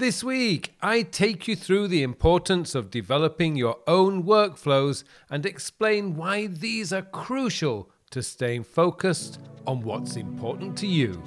This week, I take you through the importance of developing your own workflows and explain why these are crucial to staying focused on what's important to you.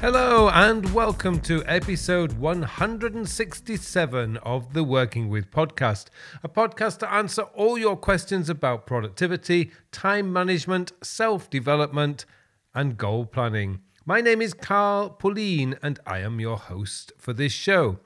Hello, and welcome to episode 167 of the Working With podcast, a podcast to answer all your questions about productivity, time management, self development, and goal planning. My name is Carl Pullein, and I am your host for this show.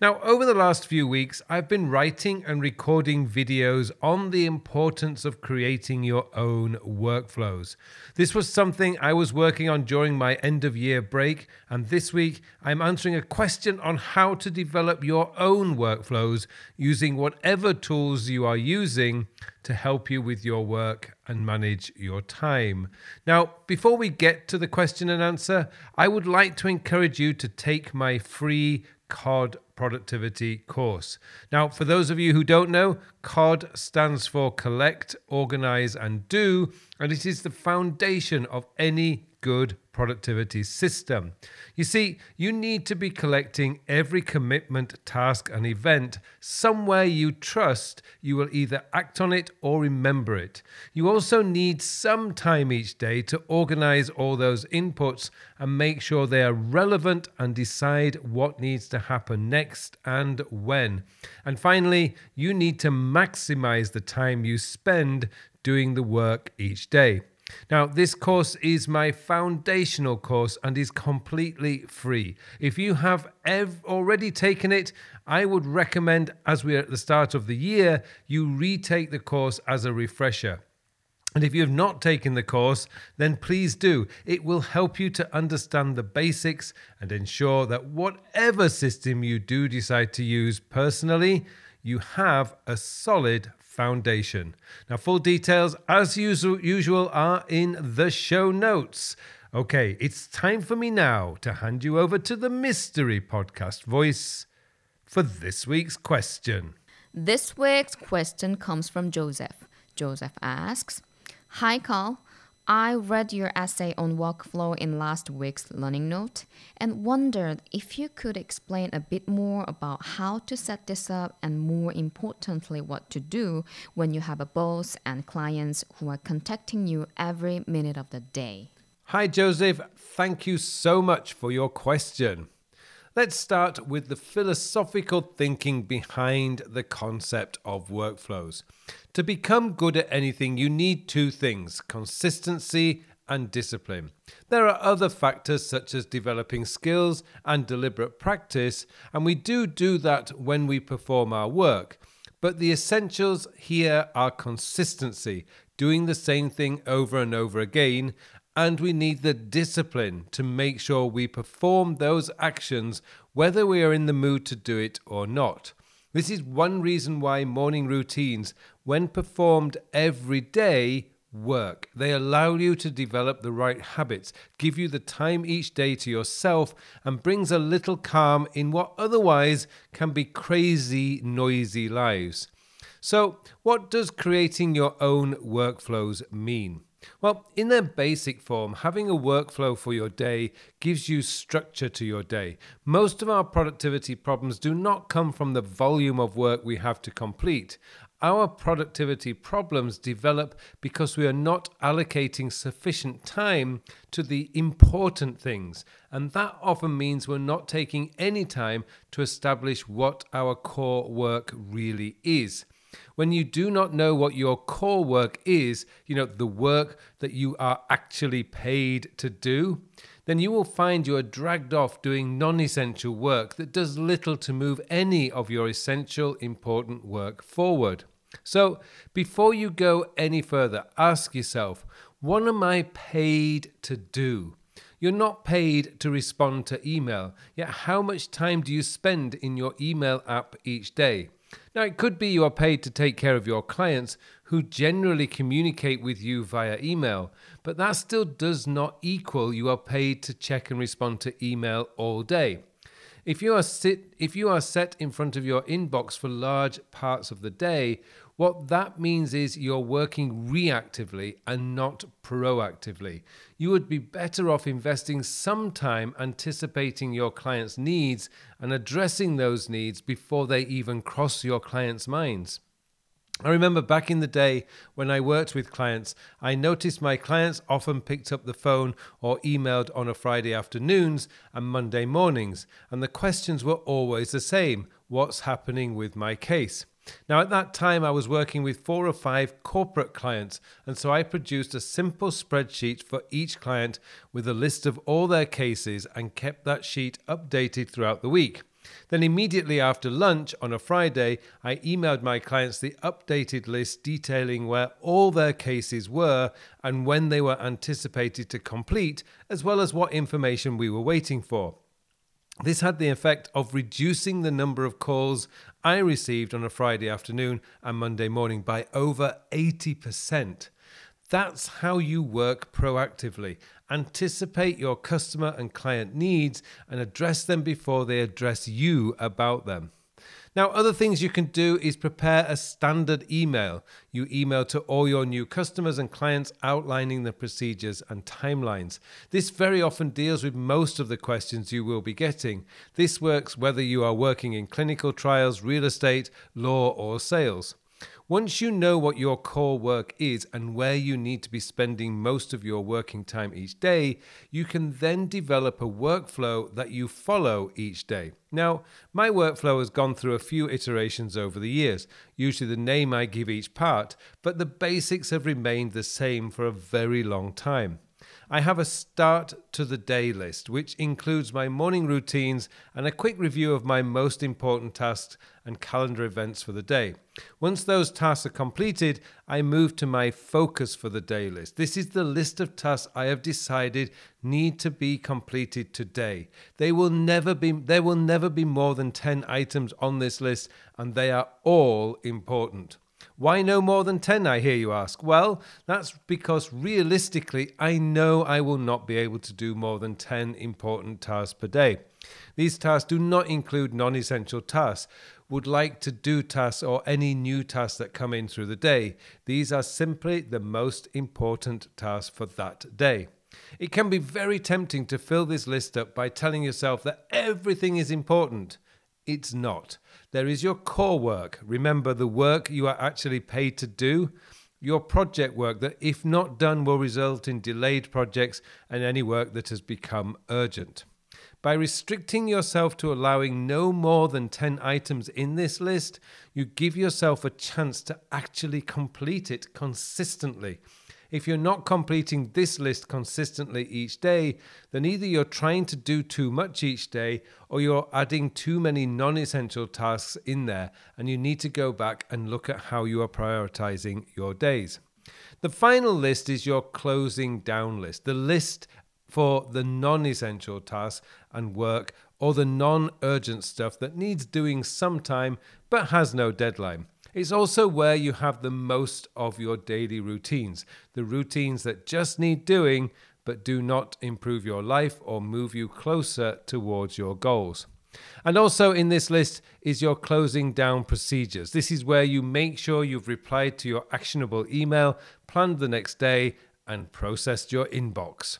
Now, over the last few weeks, I've been writing and recording videos on the importance of creating your own workflows. This was something I was working on during my end of year break, and this week I'm answering a question on how to develop your own workflows using whatever tools you are using to help you with your work and manage your time. Now, before we get to the question and answer, I would like to encourage you to take my free COD productivity course. Now, for those of you who don't know, COD stands for Collect, Organize, and Do, and it is the foundation of any good productivity system. You see, you need to be collecting every commitment, task, and event somewhere you trust you will either act on it or remember it. You also need some time each day to organize all those inputs and make sure they are relevant and decide what needs to happen next and when. And finally, you need to maximize the time you spend doing the work each day. Now, this course is my foundational course and is completely free. If you have ev- already taken it, I would recommend, as we're at the start of the year, you retake the course as a refresher. And if you have not taken the course, then please do. It will help you to understand the basics and ensure that whatever system you do decide to use personally, you have a solid foundation. Now, full details, as usual, are in the show notes. Okay, it's time for me now to hand you over to the mystery podcast voice for this week's question. This week's question comes from Joseph. Joseph asks Hi, Carl. I read your essay on workflow in last week's learning note and wondered if you could explain a bit more about how to set this up and more importantly what to do when you have a boss and clients who are contacting you every minute of the day. Hi Joseph, thank you so much for your question. Let's start with the philosophical thinking behind the concept of workflows. To become good at anything, you need two things consistency and discipline. There are other factors such as developing skills and deliberate practice, and we do do that when we perform our work. But the essentials here are consistency, doing the same thing over and over again, and we need the discipline to make sure we perform those actions whether we are in the mood to do it or not. This is one reason why morning routines, when performed every day, work. They allow you to develop the right habits, give you the time each day to yourself, and brings a little calm in what otherwise can be crazy, noisy lives. So, what does creating your own workflows mean? Well, in their basic form, having a workflow for your day gives you structure to your day. Most of our productivity problems do not come from the volume of work we have to complete. Our productivity problems develop because we are not allocating sufficient time to the important things, and that often means we're not taking any time to establish what our core work really is when you do not know what your core work is, you know, the work that you are actually paid to do, then you will find you are dragged off doing non essential work that does little to move any of your essential, important work forward. So, before you go any further, ask yourself what am I paid to do? You're not paid to respond to email, yet, how much time do you spend in your email app each day? Now, it could be you are paid to take care of your clients who generally communicate with you via email, but that still does not equal you are paid to check and respond to email all day. If you are sit if you are set in front of your inbox for large parts of the day, What that means is you're working reactively and not proactively. You would be better off investing some time anticipating your client's needs and addressing those needs before they even cross your client's minds. I remember back in the day when I worked with clients, I noticed my clients often picked up the phone or emailed on a Friday afternoons and Monday mornings, and the questions were always the same What's happening with my case? Now, at that time, I was working with four or five corporate clients, and so I produced a simple spreadsheet for each client with a list of all their cases and kept that sheet updated throughout the week. Then, immediately after lunch on a Friday, I emailed my clients the updated list detailing where all their cases were and when they were anticipated to complete, as well as what information we were waiting for. This had the effect of reducing the number of calls I received on a Friday afternoon and Monday morning by over 80%. That's how you work proactively. Anticipate your customer and client needs and address them before they address you about them. Now, other things you can do is prepare a standard email. You email to all your new customers and clients outlining the procedures and timelines. This very often deals with most of the questions you will be getting. This works whether you are working in clinical trials, real estate, law, or sales. Once you know what your core work is and where you need to be spending most of your working time each day, you can then develop a workflow that you follow each day. Now, my workflow has gone through a few iterations over the years, usually the name I give each part, but the basics have remained the same for a very long time. I have a start to the day list, which includes my morning routines and a quick review of my most important tasks and calendar events for the day. Once those tasks are completed, I move to my focus for the day list. This is the list of tasks I have decided need to be completed today. They will never be there will never be more than 10 items on this list and they are all important. Why no more than 10, I hear you ask? Well, that's because realistically, I know I will not be able to do more than 10 important tasks per day. These tasks do not include non essential tasks, would like to do tasks or any new tasks that come in through the day. These are simply the most important tasks for that day. It can be very tempting to fill this list up by telling yourself that everything is important. It's not. There is your core work. Remember the work you are actually paid to do. Your project work that, if not done, will result in delayed projects and any work that has become urgent. By restricting yourself to allowing no more than 10 items in this list, you give yourself a chance to actually complete it consistently. If you're not completing this list consistently each day, then either you're trying to do too much each day or you're adding too many non essential tasks in there, and you need to go back and look at how you are prioritizing your days. The final list is your closing down list, the list for the non essential tasks and work or the non urgent stuff that needs doing sometime but has no deadline. It's also where you have the most of your daily routines, the routines that just need doing but do not improve your life or move you closer towards your goals. And also in this list is your closing down procedures. This is where you make sure you've replied to your actionable email, planned the next day, and processed your inbox.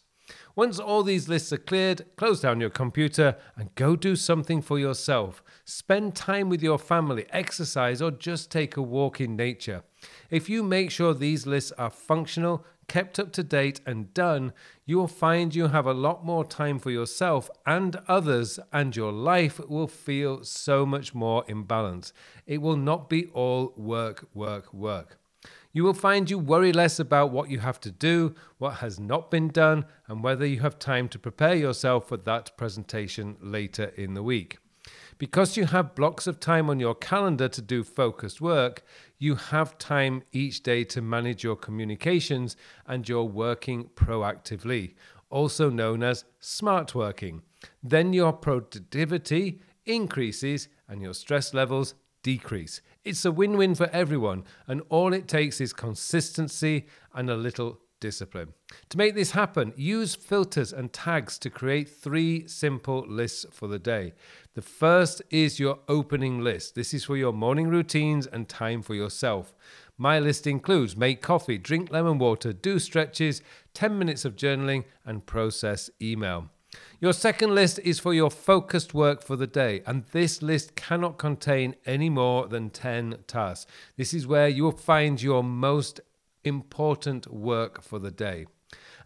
Once all these lists are cleared, close down your computer and go do something for yourself. Spend time with your family, exercise, or just take a walk in nature. If you make sure these lists are functional, kept up to date, and done, you will find you have a lot more time for yourself and others, and your life will feel so much more in balance. It will not be all work, work, work. You will find you worry less about what you have to do, what has not been done, and whether you have time to prepare yourself for that presentation later in the week. Because you have blocks of time on your calendar to do focused work, you have time each day to manage your communications and you're working proactively, also known as smart working. Then your productivity increases and your stress levels decrease. It's a win win for everyone, and all it takes is consistency and a little discipline. To make this happen, use filters and tags to create three simple lists for the day. The first is your opening list. This is for your morning routines and time for yourself. My list includes make coffee, drink lemon water, do stretches, 10 minutes of journaling, and process email. Your second list is for your focused work for the day, and this list cannot contain any more than 10 tasks. This is where you will find your most important work for the day.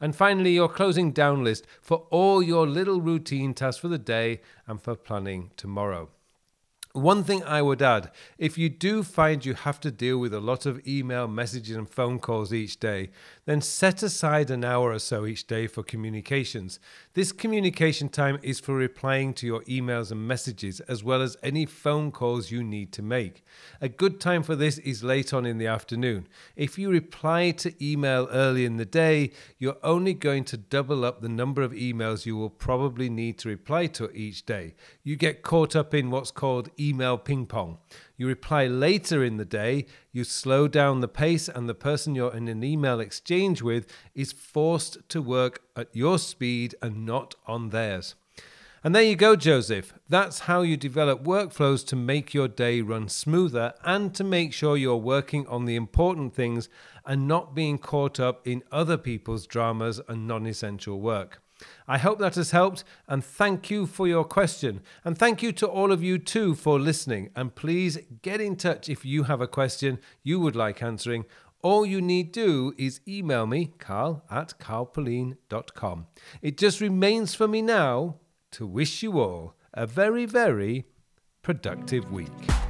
And finally, your closing down list for all your little routine tasks for the day and for planning tomorrow. One thing I would add if you do find you have to deal with a lot of email, messages, and phone calls each day, then set aside an hour or so each day for communications. This communication time is for replying to your emails and messages, as well as any phone calls you need to make. A good time for this is late on in the afternoon. If you reply to email early in the day, you're only going to double up the number of emails you will probably need to reply to each day. You get caught up in what's called email ping pong. You reply later in the day, you slow down the pace, and the person you're in an email exchange with is forced to work at your speed and not on theirs. And there you go, Joseph. That's how you develop workflows to make your day run smoother and to make sure you're working on the important things and not being caught up in other people's dramas and non essential work. I hope that has helped and thank you for your question. And thank you to all of you too for listening. And please get in touch if you have a question you would like answering. All you need do is email me, carl at carlpullein.com. It just remains for me now to wish you all a very, very productive week.